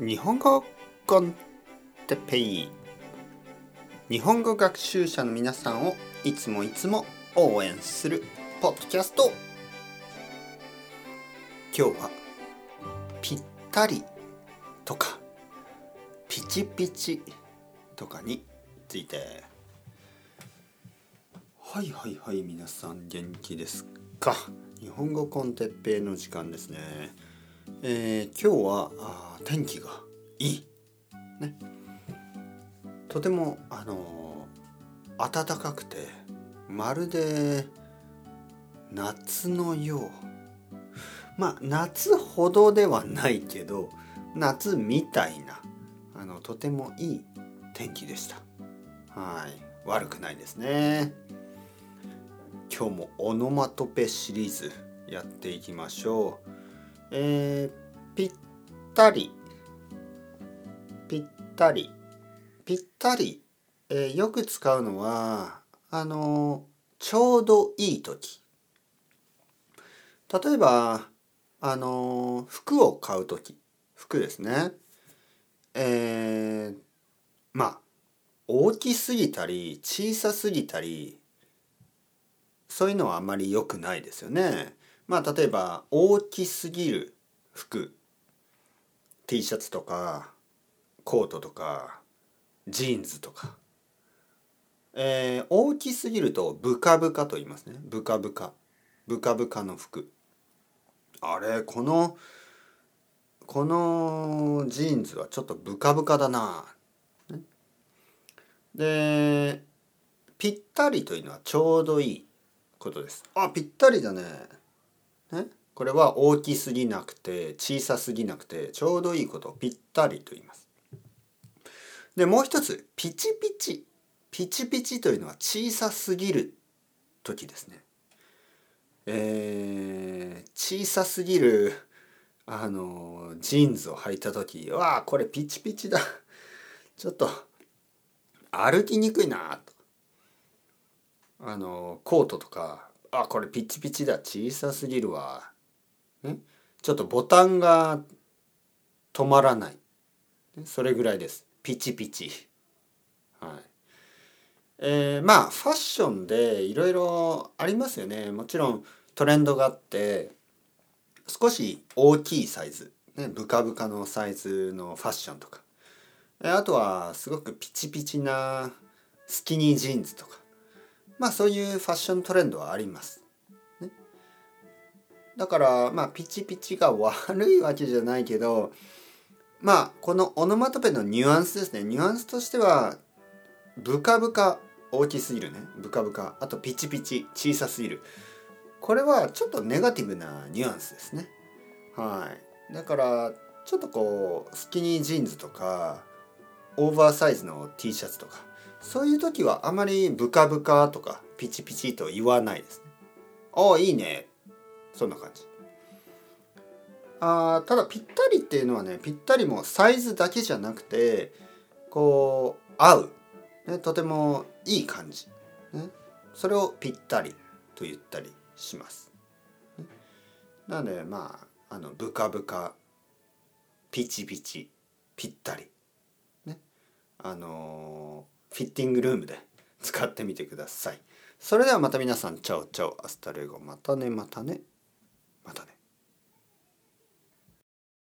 日本語コンテペイ日本語学習者の皆さんをいつもいつも応援するポッドキャスト。今日はぴったりとかピチピチとかについて。はいはいはい皆さん元気ですか？日本語コンテッペイの時間ですね。えー、今日はあ天気がいい、ね、とても、あのー、暖かくてまるで夏のよう。まあ夏ほどではないけど夏みたいなあのとてもいい天気でした。はい。悪くないですね。今日もオノマトペシリーズやっていきましょう。えー、ぴったり。ぴったり。ぴったり、えー、よく使うのはあのちょうどいい時。例えばあの服を買う時。服ですね。えー、まあ大きすぎたり小さすぎたり。そういうのはあまり良くないですよね。まあ例えば大きすぎる服。T シャツとかコートとかジーンズとか、えー、大きすぎるとブカブカと言いますね。ブカブカ。ブカブカの服。あれこのこのジーンズはちょっとブカブカだな、ね、でぴったりというのはちょうどいいことです。あぴったりだね。ね、これは大きすぎなくて小さすぎなくてちょうどいいことをぴったりと言います。でもう一つピチピチピチピチというのは小さすぎる時ですね。えー、小さすぎるあのジーンズを履いた時わあこれピチピチだちょっと歩きにくいなとあのコートとかあこれピチピチだ。小さすぎるわ、ちょっとボタンが止まらない。それぐらいです。ピチピチ。はい。えー、まあファッションでいろいろありますよね。もちろんトレンドがあって少し大きいサイズ、ね、ブカブカのサイズのファッションとか。あとはすごくピチピチなスキニージーンズとか。まあそういうファッショントレンドはあります。ね、だからまあピチピチが悪いわけじゃないけどまあこのオノマトペのニュアンスですね。ニュアンスとしてはブカブカ大きすぎるね。ブカブカ。あとピチピチ小さすぎる。これはちょっとネガティブなニュアンスですね。はい。だからちょっとこうスキニージーンズとかオーバーサイズの T シャツとかそういう時はあまりブカブカとかピチピチと言わないですね。ああいいね。そんな感じ。あただぴったりっていうのはねぴったりもサイズだけじゃなくてこう合う、ね、とてもいい感じ、ね、それをぴったりと言ったりします。なのでまああのブカブカピチピチぴったり。ね。あのーフィッティングルームで使ってみてください。それではまた皆さん、 chao chao、hasta luego、またね、またね、またね。